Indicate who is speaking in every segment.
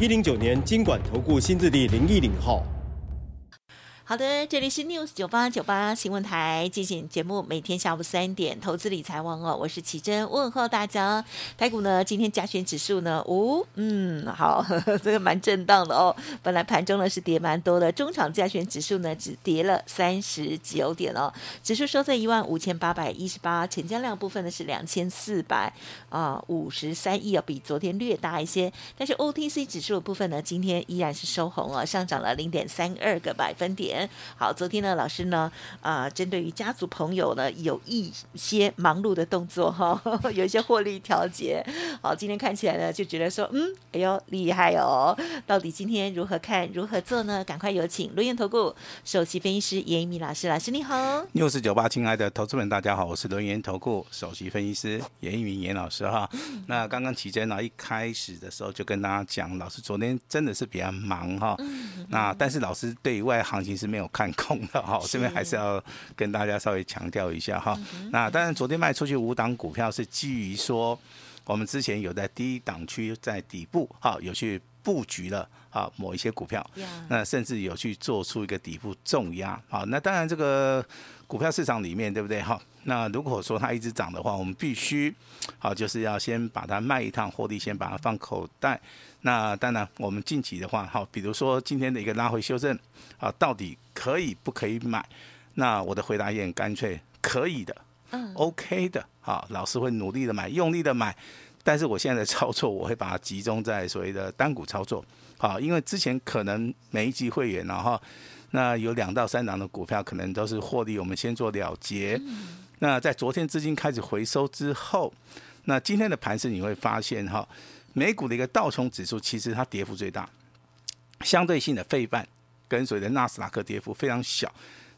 Speaker 1: 一零九年金管投顾新字第零一零号。
Speaker 2: 好的，这里是 News 九八九八新闻台进行节目，每天下午三点投资理财王哦，我是奇珍，问候大家。台股呢，今天加权指数呢，哦，嗯，好，呵 呵这个蛮震荡的哦。本来盘中呢是跌蛮多的，中场加权指数呢只跌了三十九点哦，指数收在一万五千八百一十八，成交量部分呢是两千四百啊五十三亿哦，比昨天略大一些。但是 OTC 指数的部分呢，今天依然是收红哦，上涨了零点三二个百分点。好，昨天呢，老师呢，啊、呃，针对于家族朋友呢，有一些忙碌的动作哈，有一些获利调节。好，今天看起来呢，就觉得说，嗯，哎呦，厉害哦！到底今天如何看，如何做呢？赶快有请轮源投顾首席分析师严一鸣老师，老师你好。
Speaker 3: 六四九八，亲爱的投资们，大家好，我是轮源投顾首席分析师严一鸣严老师哈。嗯、那刚刚奇珍呢，一开始的时候就跟大家讲，老师昨天真的是比较忙哈。嗯、那但是老师对外行情是。是没有看空的哈，这边还是要跟大家稍微强调一下哈。那当然，昨天卖出去五档股票是基于说，我们之前有在低档区在底部哈，有去布局了啊某一些股票，那甚至有去做出一个底部重压啊。那当然，这个股票市场里面对不对哈？那如果说它一直涨的话，我们必须好就是要先把它卖一趟，获利先把它放口袋。那当然，我们近期的话，好，比如说今天的一个拉回修正，啊，到底可以不可以买？那我的回答也很干脆，可以的，嗯，OK 的，好，老师会努力的买，用力的买。但是我现在的操作，我会把它集中在所谓的单股操作，好，因为之前可能每一级会员，然后那有两到三档的股票，可能都是获利，我们先做了结。那在昨天资金开始回收之后，那今天的盘势你会发现，哈。美股的一个道琼指数其实它跌幅最大，相对性的费半跟随的纳斯达克跌幅非常小。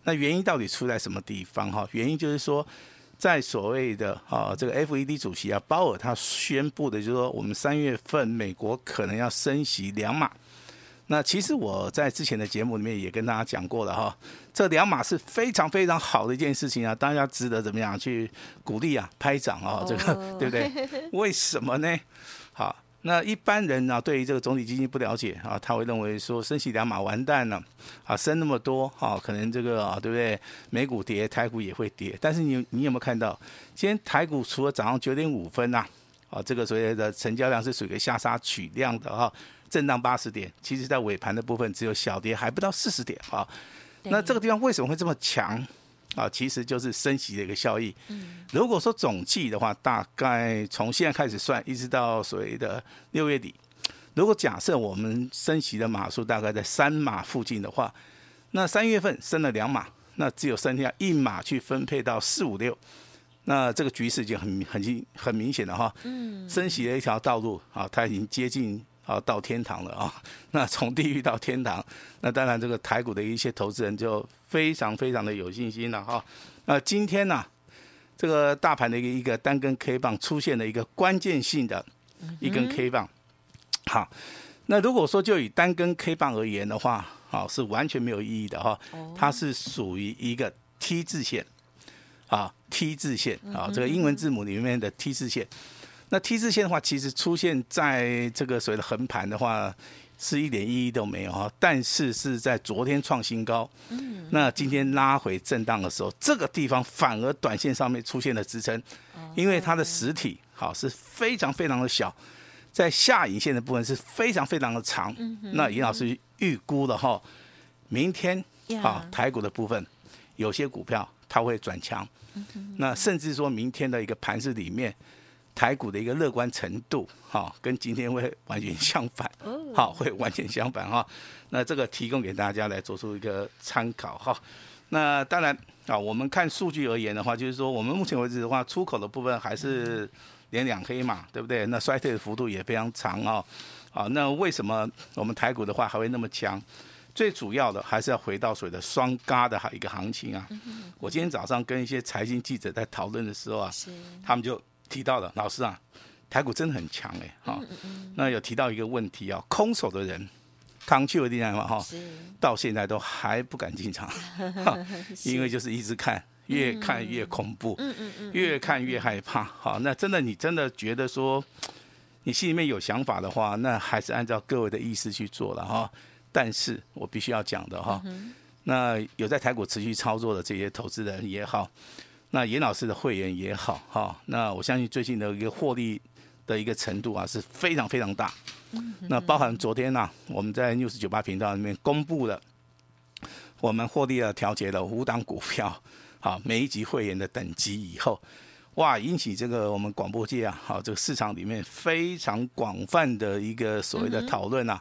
Speaker 3: 那原因到底出在什么地方？哈，原因就是说，在所谓的啊这个 FED 主席啊鲍尔他宣布的，就是说我们三月份美国可能要升息两码。那其实我在之前的节目里面也跟大家讲过了哈，这两码是非常非常好的一件事情啊，大家值得怎么样去鼓励啊，拍掌啊，这个对不对？为什么呢？好。那一般人呢、啊，对于这个总体基金不了解啊，他会认为说升息两码完蛋了，啊，升那么多啊，可能这个啊，对不对？美股跌，台股也会跌。但是你你有没有看到，今天台股除了早上九点五分呐，啊，这个所谓的成交量是属于下杀取量的哈，震荡八十点，其实在尾盘的部分只有小跌，还不到四十点啊。那这个地方为什么会这么强？啊，其实就是升息的一个效益。如果说总计的话，大概从现在开始算，一直到所谓的六月底，如果假设我们升息的码数大概在三码附近的话，那三月份升了两码，那只有剩下一码去分配到四五六，那这个局势就很很很明显了哈。嗯升息的一条道路啊，它已经接近。好，到天堂了啊！那从地狱到天堂，那当然这个台股的一些投资人就非常非常的有信心了哈。那今天呢、啊，这个大盘的一个一个单根 K 棒出现了一个关键性的一根 K 棒。好，那如果说就以单根 K 棒而言的话，好是完全没有意义的哈。它是属于一个 T 字线，啊 T 字线啊，这个英文字母里面的 T 字线。那 T 字线的话，其实出现在这个所谓的横盘的话，是一点意义都没有哈。但是是在昨天创新高，那今天拉回震荡的时候，这个地方反而短线上面出现了支撑，因为它的实体好是非常非常的小，在下影线的部分是非常非常的长。那尹老师预估了哈，明天啊台股的部分有些股票它会转强，那甚至说明天的一个盘势里面。台股的一个乐观程度，哈，跟今天会完全相反，好，会完全相反哈。那这个提供给大家来做出一个参考哈。那当然啊，我们看数据而言的话，就是说我们目前为止的话，出口的部分还是连两黑嘛，对不对？那衰退的幅度也非常长啊。好，那为什么我们台股的话还会那么强？最主要的还是要回到所谓的双嘎的一个行情啊。我今天早上跟一些财经记者在讨论的时候啊，他们就提到了，老师啊，台股真的很强哎，哈。那有提到一个问题啊，空手的人，康去的地方嘛哈，到现在都还不敢进场，因为就是一直看，越看越恐怖，越看越害怕。好，那真的你真的觉得说，你心里面有想法的话，那还是按照各位的意思去做了哈。但是我必须要讲的哈，那有在台股持续操作的这些投资人也好，那严老师的会员也好哈，那我相信最近的一个获利的一个程度啊是非常非常大。那包含昨天呐，我们在 News 九八频道里面公布了，我们获利了调节了五档股票，好，每一级会员的等级以后。哇，引起这个我们广播界啊，好，这个市场里面非常广泛的一个所谓的讨论啊，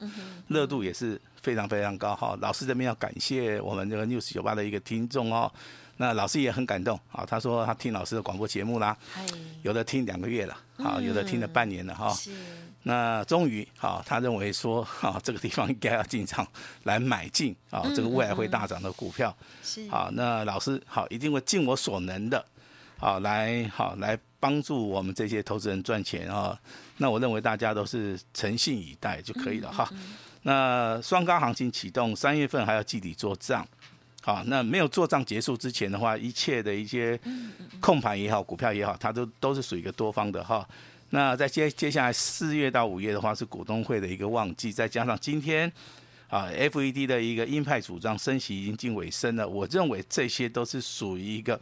Speaker 3: 热度也是非常非常高哈。老师这边要感谢我们这个 News 九八的一个听众哦，那老师也很感动啊，他说他听老师的广播节目啦，有的听两个月了，啊，有的听了半年了哈。那终于好，他认为说啊，这个地方应该要进场来买进啊，这个未来会大涨的股票。好，那老师好，一定会尽我所能的。好，来好来帮助我们这些投资人赚钱啊！那我认为大家都是诚信以待就可以了哈。那双高行情启动，三月份还要季底做账。好，那没有做账结束之前的话，一切的一些控盘也好，股票也好，它都都是属于一个多方的哈。那在接接下来四月到五月的话，是股东会的一个旺季，再加上今天啊，FED 的一个鹰派主张升息已经近尾声了，我认为这些都是属于一个。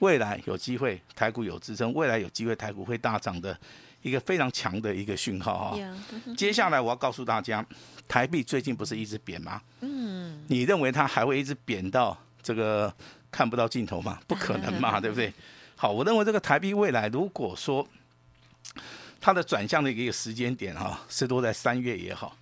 Speaker 3: 未来有机会台股有支撑，未来有机会台股会大涨的一个非常强的一个讯号哈。接下来我要告诉大家，台币最近不是一直贬吗？嗯。你认为它还会一直贬到这个看不到尽头吗？不可能嘛，对不对？好，我认为这个台币未来如果说它的转向的一个时间点哈，是落在三月也好，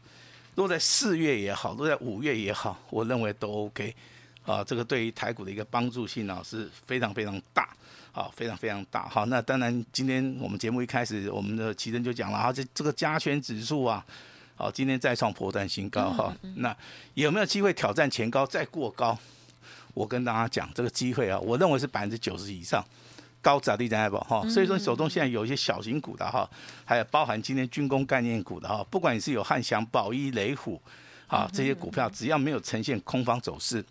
Speaker 3: 落在四月也好，落在五月也好，我认为都 OK。啊，这个对于台股的一个帮助性啊是非常非常大，啊，非常非常大。好，那当然，今天我们节目一开始，我们的奇珍就讲了啊，这这个加权指数啊，好，今天再创破断新高哈。那有没有机会挑战前高再过高？我跟大家讲，这个机会啊，我认为是百分之九十以上，高砸地在不哈。所以说，手中现在有一些小型股的哈，还有包含今天军工概念股的哈，不管你是有汉翔、宝一、雷虎，啊，这些股票只要没有呈现空方走势。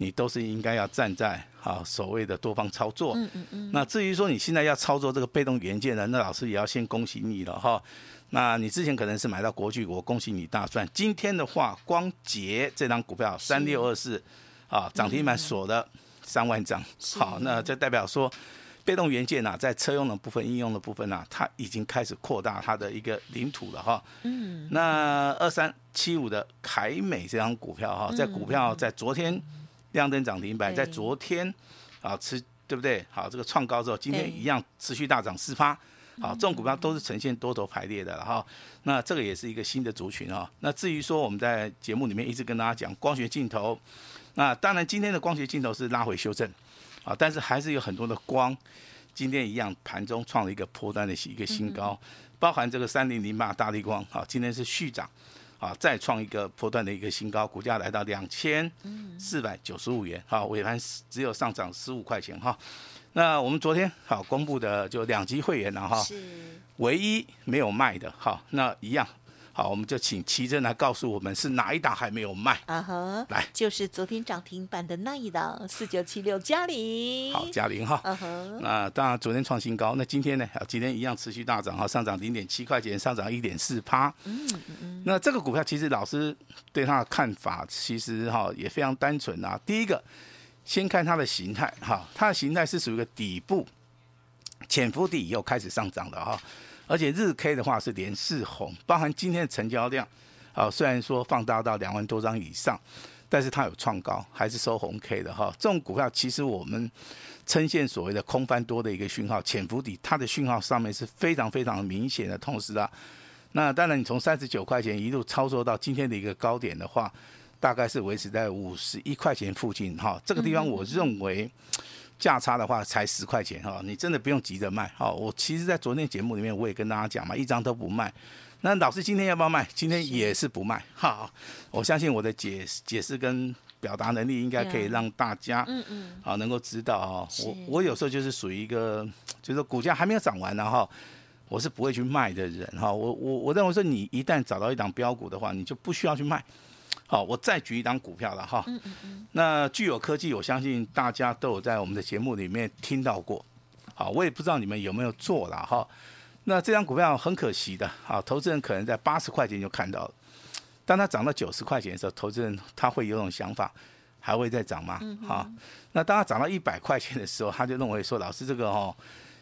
Speaker 3: 你都是应该要站在啊所谓的多方操作，嗯嗯嗯。那至于说你现在要操作这个被动元件呢，那老师也要先恭喜你了哈。那你之前可能是买到国巨，我恭喜你大赚。今天的话，光捷这张股票三六二四啊涨停板锁的三万张，好，那这代表说被动元件呐、啊，在车用的部分、应用的部分呐、啊，它已经开始扩大它的一个领土了哈。嗯。那二三七五的凯美这张股票哈，在股票在昨天。亮灯涨停板，在昨天啊持对不对？好，这个创高之后，今天一样持续大涨四发。好，这种股票都是呈现多头排列的了哈。那这个也是一个新的族群啊。那至于说我们在节目里面一直跟大家讲光学镜头，那当然今天的光学镜头是拉回修正啊，但是还是有很多的光，今天一样盘中创了一个波段的一个新高，包含这个三零零八大力光，好，今天是续涨。啊，再创一个波段的一个新高，股价来到两千四百九十五元，好，尾盘只有上涨十五块钱哈。那我们昨天好公布的就两级会员了哈，唯一没有卖的哈，那一样。好，我们就请奇珍来告诉我们是哪一档还没有卖啊？哈、uh，huh, 来，
Speaker 2: 就是昨天涨停板的那一档四九七六嘉玲。
Speaker 3: 好，嘉玲哈。嗯哼、uh，huh. 那当然昨天创新高，那今天呢？今天一样持续大涨哈，上涨零点七块钱，上涨一点四趴。嗯嗯嗯。那这个股票其实老师对它的看法其实哈也非常单纯啊。第一个，先看它的形态哈，它的形态是属于一个底部潜伏底以后开始上涨的哈。而且日 K 的话是连四红，包含今天的成交量，啊，虽然说放大到两万多张以上，但是它有创高，还是收红 K 的哈。这种股票其实我们呈现所谓的空翻多的一个讯号，潜伏底，它的讯号上面是非常非常明显的。同时啊，那当然你从三十九块钱一路操作到今天的一个高点的话，大概是维持在五十一块钱附近哈。这个地方我认为。价差的话才十块钱哈，你真的不用急着卖哈。我其实，在昨天节目里面我也跟大家讲嘛，一张都不卖。那老师今天要不要卖？今天也是不卖。好，我相信我的解解释跟表达能力应该可以让大家，嗯嗯，好能够知道哦。我我有时候就是属于一个，就是股价还没有涨完然后，我是不会去卖的人哈。我我我认为说，你一旦找到一档标股的话，你就不需要去卖。好，我再举一张股票了哈。嗯嗯嗯。那聚友科技，我相信大家都有在我们的节目里面听到过。好，我也不知道你们有没有做了哈。那这张股票很可惜的，好，投资人可能在八十块钱就看到了。当它涨到九十块钱的时候，投资人他会有种想法，还会再涨吗？好，那当它涨到一百块钱的时候，他就认为说，老师这个哦，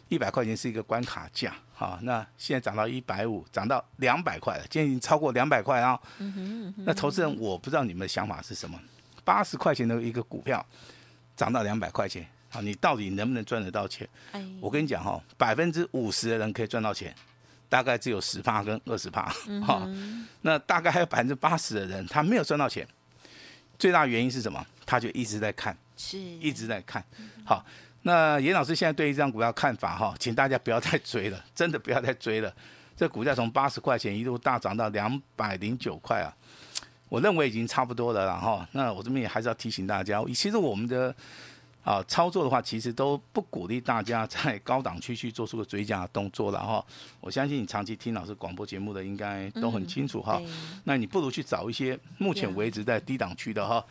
Speaker 3: 一百块钱是一个关卡价，好，那现在涨到一百五，涨到两百块了，今天已经超过两百块啊。那投资人，我不知道你们的想法是什么？八十块钱的一个股票涨到两百块钱。好，你到底能不能赚得到钱？我跟你讲哈，百分之五十的人可以赚到钱，大概只有十趴跟二十趴。哈、嗯，那大概还有百分之八十的人他没有赚到钱，最大原因是什么？他就一直在看，是，一直在看。好，那严老师现在对于这张股票看法哈，请大家不要再追了，真的不要再追了。这股价从八十块钱一路大涨到两百零九块啊，我认为已经差不多了了哈。那我这边也还是要提醒大家，其实我们的。啊，操作的话，其实都不鼓励大家在高档区去做出个追加的动作了哈。我相信你长期听老师广播节目的，应该都很清楚哈。那你不如去找一些目前为止在低档区的哈。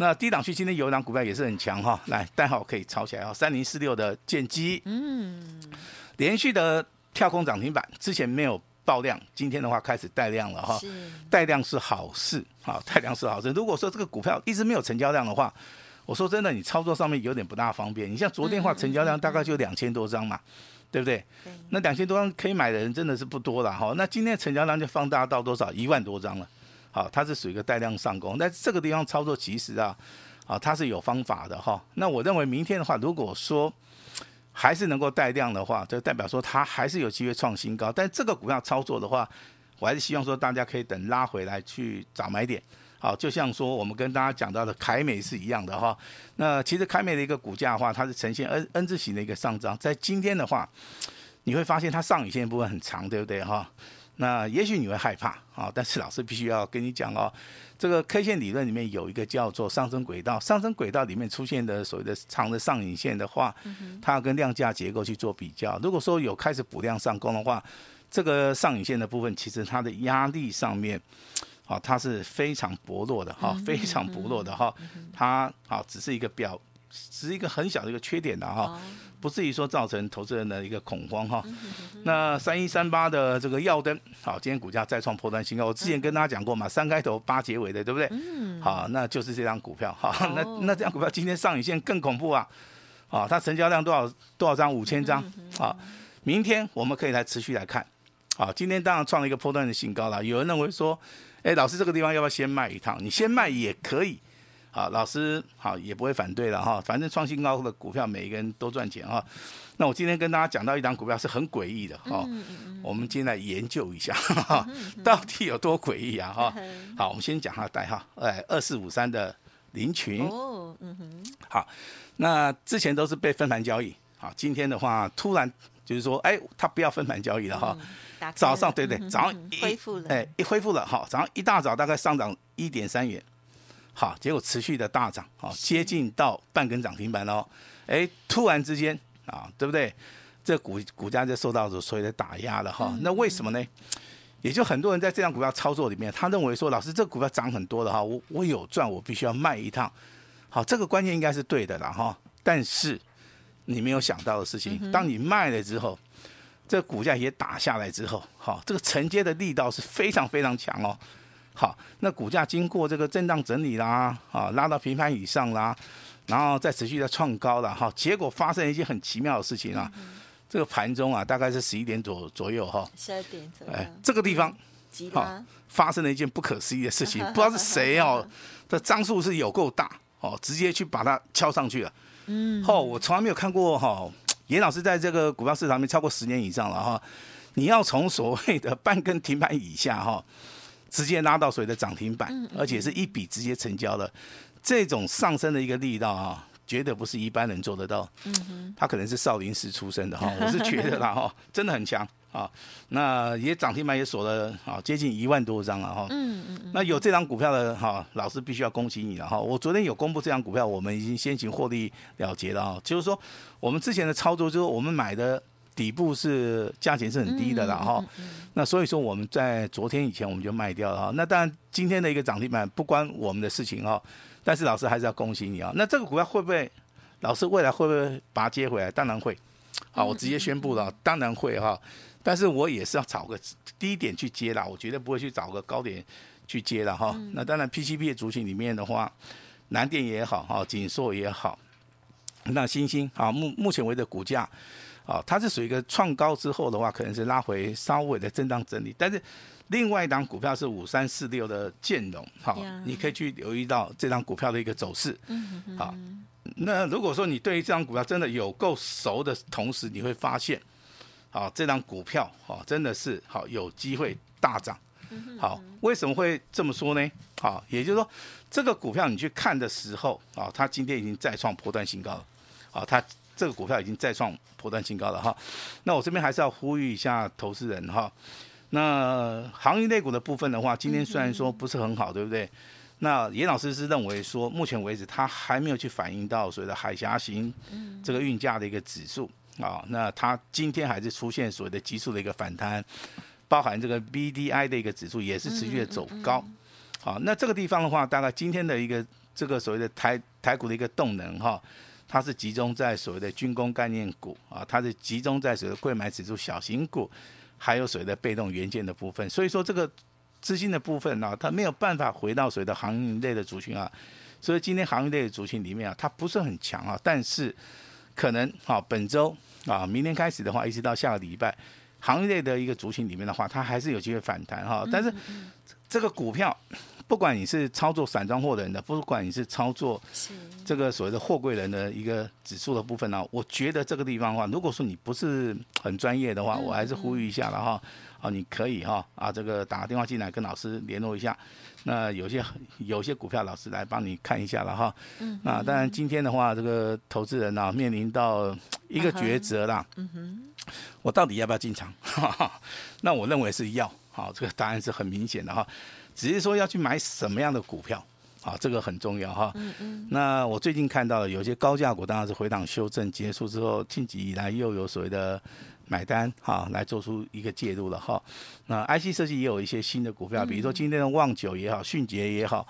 Speaker 3: 那低档区今天有一档股票也是很强哈，来代号可以抄起来啊，三零四六的剑机，嗯，连续的跳空涨停板，之前没有爆量，今天的话开始带量了哈。带量是好事，好，带量是好事。如果说这个股票一直没有成交量的话，我说真的，你操作上面有点不大方便。你像昨天的话，成交量大概就两千多张嘛，对不对？那两千多张可以买的人真的是不多了哈。那今天成交量就放大到多少？一万多张了。好，它是属于一个带量上攻。那这个地方操作其实啊，啊，它是有方法的哈。那我认为明天的话，如果说还是能够带量的话，就代表说它还是有机会创新高。但这个股票操作的话，我还是希望说大家可以等拉回来去找买点。好，就像说我们跟大家讲到的凯美是一样的哈。那其实凯美的一个股价的话，它是呈现 N N 字形的一个上涨。在今天的话，你会发现它上影线部分很长，对不对哈？那也许你会害怕啊，但是老师必须要跟你讲哦，这个 K 线理论里面有一个叫做上升轨道，上升轨道里面出现的所谓的长的上影线的话，它要跟量价结构去做比较。如果说有开始补量上攻的话，这个上影线的部分其实它的压力上面。啊，它是非常薄弱的哈，非常薄弱的哈，它啊只是一个表，只是一个很小的一个缺点的哈，不至于说造成投资人的一个恐慌哈。那三一三八的这个耀灯，好，今天股价再创破断新高。我之前跟大家讲过嘛，三开头八结尾的，对不对？好，那就是这张股票哈。那那这张股票今天上影线更恐怖啊！啊，它成交量多少多少张？五千张。啊，明天我们可以来持续来看。好，今天当然创了一个波段的新高了。有人认为说。哎，老师，这个地方要不要先卖一趟？你先卖也可以，好，老师好也不会反对了哈。反正创新高的股票，每一个人都赚钱哈。那我今天跟大家讲到一档股票是很诡异的哈，我们今天来研究一下，到底有多诡异啊哈。好，我们先讲它的代号，哎，二四五三的林群。哦，嗯哼。好，那之前都是被分盘交易，好，今天的话突然就是说，哎，它不要分盘交易了哈。早上对对，早上一恢复了，哎，一恢复了，好，早上一大早大概上涨一点三元，好，结果持续的大涨，好，接近到半根涨停板哦，哎，突然之间啊，对不对？这股股价就受到所谓的打压了哈。那为什么呢？也就很多人在这张股票操作里面，他认为说，老师这个股票涨很多了哈，我我有赚，我必须要卖一趟，好，这个观念应该是对的了哈。但是你没有想到的事情，当你卖了之后。这个股价也打下来之后，好，这个承接的力道是非常非常强哦。好，那股价经过这个震荡整理啦，啊，拉到平盘以上啦，然后再持续的创高了哈。结果发生一件很奇妙的事情啊，这个盘中啊，大概是十一点左左右哈，十二点左右，哎，这个地方，好，发生了一件不可思议的事情，不知道是谁哦，这张数是有够大哦，直接去把它敲上去了。嗯，哦，我从来没有看过哈。严老师在这个股票市场里面超过十年以上了哈，你要从所谓的 半根停板以下哈，直接拉到所谓的涨停板，而且是一笔直接成交的，这种上升的一个力道啊，绝对不是一般人做得到。他可能是少林寺出身的哈，我是觉得啦哈，真的很强。啊，那也涨停板也锁了啊，接近一万多张了哈。
Speaker 2: 嗯嗯嗯。
Speaker 3: 那有这张股票的哈，老师必须要恭喜你了哈。我昨天有公布这张股票，我们已经先行获利了结了啊。就是说，我们之前的操作就是我们买的底部是价钱是很低的了哈。那所以说我们在昨天以前我们就卖掉了哈。那当然今天的一个涨停板不关我们的事情哈，但是老师还是要恭喜你啊。那这个股票会不会，老师未来会不会把它接回来？当然会。好，我直接宣布了，当然会哈。但是我也是要找个低点去接啦，我绝对不会去找个高点去接了哈。那当然，PCB 的族群里面的话，南电也好哈，景硕也好，那星星啊，目目前为止股价啊，它是属于一个创高之后的话，可能是拉回稍微的震荡整理。但是另外一档股票是五三四六的建融，好，你可以去留意到这张股票的一个走势。好，那如果说你对于这张股票真的有够熟的同时，你会发现。好，这张股票好，真的是好有机会大涨。好，为什么会这么说呢？好，也就是说，这个股票你去看的时候啊，它今天已经再创波段新高了。好，它这个股票已经再创波段新高了哈。那我这边还是要呼吁一下投资人哈。那航运类股的部分的话，今天虽然说不是很好，对不对？那严老师是认为说，目前为止它还没有去反映到所谓的海峡型这个运价的一个指数。啊，那它今天还是出现所谓的急速的一个反弹，包含这个 BDI 的一个指数也是持续的走高。好，那这个地方的话，大概今天的一个这个所谓的台台股的一个动能哈，它是集中在所谓的军工概念股啊，它是集中在所谓的柜买指数小型股，还有所谓的被动元件的部分。所以说这个资金的部分呢，它没有办法回到所谓的航运类的族群啊。所以今天航运类的族群里面啊，它不是很强啊，但是可能啊本周。啊，明天开始的话，一直到下个礼拜，行业类的一个族群里面的话，它还是有机会反弹哈。但是这个股票，不管你是操作散装货人的，不管你是操作这个所谓的货柜人的一个指数的部分呢，我觉得这个地方的话，如果说你不是很专业的话，我还是呼吁一下了哈。啊，你可以哈啊，这个打个电话进来跟老师联络一下。那有些有些股票，老师来帮你看一下了哈。嗯。那当然，今天的话，这个投资人呢、啊，面临到一个抉择啦。嗯哼。我到底要不要进场？那我认为是要。好，这个答案是很明显的哈。只是说要去买什么样的股票，啊，这个很重要哈。嗯嗯。那我最近看到有些高价股，当然是回档修正结束之后，近期以来又有所谓的。买单哈，来做出一个介入了哈。那 IC 设计也有一些新的股票，比如说今天的旺九也好，迅捷也好，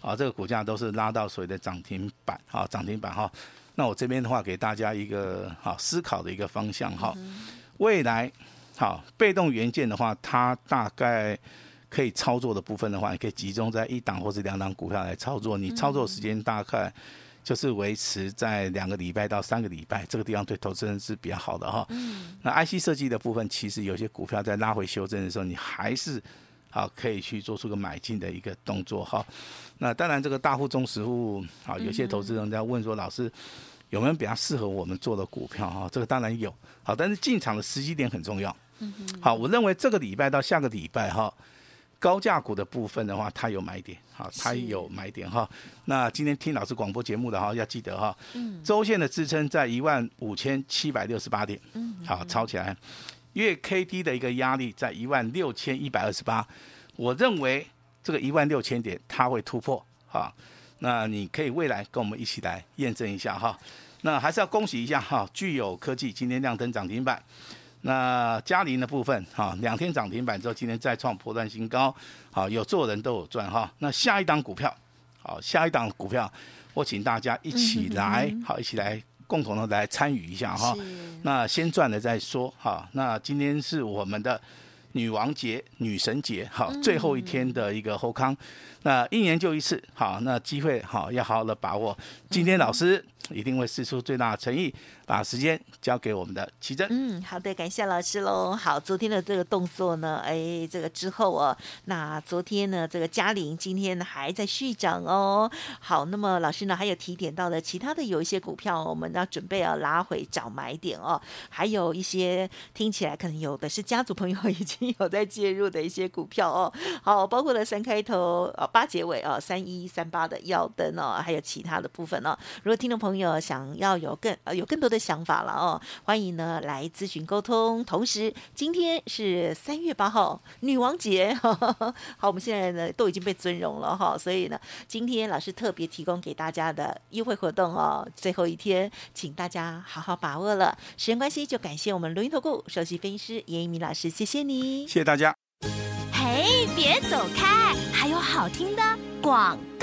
Speaker 3: 啊，这个股价都是拉到所谓的涨停板啊，涨停板哈。那我这边的话，给大家一个好思考的一个方向哈。未来好被动元件的话，它大概可以操作的部分的话，你可以集中在一档或者两档股票来操作，你操作时间大概。就是维持在两个礼拜到三个礼拜，这个地方对投资人是比较好的哈。嗯。那 IC 设计的部分，其实有些股票在拉回修正的时候，你还是好可以去做出个买进的一个动作哈。那当然，这个大户、中实户啊，有些投资人在问说，老师有没有比较适合我们做的股票哈？这个当然有，好，但是进场的时机点很重要。嗯。好，我认为这个礼拜到下个礼拜哈。高价股的部分的话，它有买点，好，它有买点哈。那今天听老师广播节目的哈，要记得哈，周线的支撑在一万五千七百六十八点，嗯好，抄起来。月 K D 的一个压力在一万六千一百二十八，我认为这个一万六千点它会突破，哈。那你可以未来跟我们一起来验证一下哈。那还是要恭喜一下哈，具有科技今天亮灯涨停板。那嘉陵的部分，哈，两天涨停板之后，今天再创波段新高，好，有做人都有赚哈。那下一档股票，好，下一档股票，我请大家一起来，好，一起来共同的来参与一下哈。那先赚了再说哈。那今天是我们的女王节、女神节，好，最后一天的一个后康。那一年就一次，好，那机会好要好好的把握。今天老师一定会释出最大的诚意。把时间交给我们的奇珍。
Speaker 2: 嗯，好的，感谢老师喽。好，昨天的这个动作呢，哎，这个之后哦，那昨天呢，这个嘉陵今天还在续涨哦。好，那么老师呢还有提点到的其他的有一些股票，我们要准备要拉回找买点哦。还有一些听起来可能有的是家族朋友已经有在介入的一些股票哦。好，包括了三开头呃八结尾啊三一三八的耀灯哦，还有其他的部分哦。如果听众朋友朋友想要有更呃有更多的想法了哦，欢迎呢来咨询沟通。同时，今天是三月八号，女王节，好，我们现在呢都已经被尊荣了哈，所以呢，今天老师特别提供给大家的优惠活动哦，最后一天，请大家好好把握了。时间关系，就感谢我们录音投顾首席分析师严一鸣老师，谢谢你，
Speaker 3: 谢谢大家。
Speaker 4: 嘿，别走开，还有好听的广告。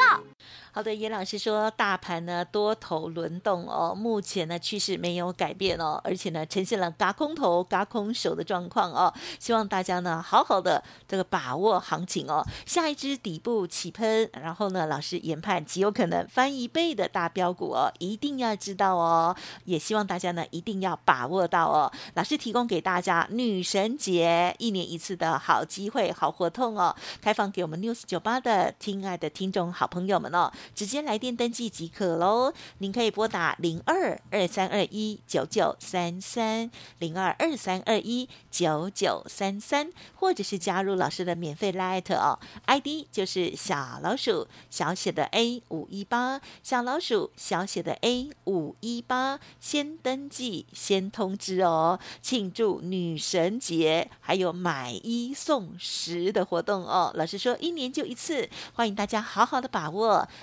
Speaker 2: 好的，严老师说，大盘呢多头轮动哦，目前呢趋势没有改变哦，而且呢呈现了轧空头、轧空手的状况哦，希望大家呢好好的这个把握行情哦，下一支底部起喷，然后呢老师研判极有可能翻一倍的大标股哦，一定要知道哦，也希望大家呢一定要把握到哦，老师提供给大家女神节一年一次的好机会、好活动哦，开放给我们 News 九八的亲爱的听众好朋友们哦。直接来电登记即可喽，您可以拨打零二二三二一九九三三零二二三二一九九三三，或者是加入老师的免费 Line 哦，ID 就是小老鼠小写的 A 五一八，小老鼠小写的 A 五一八，先登记先通知哦，庆祝女神节，还有买一送十的活动哦。老师说一年就一次，欢迎大家好好的把握。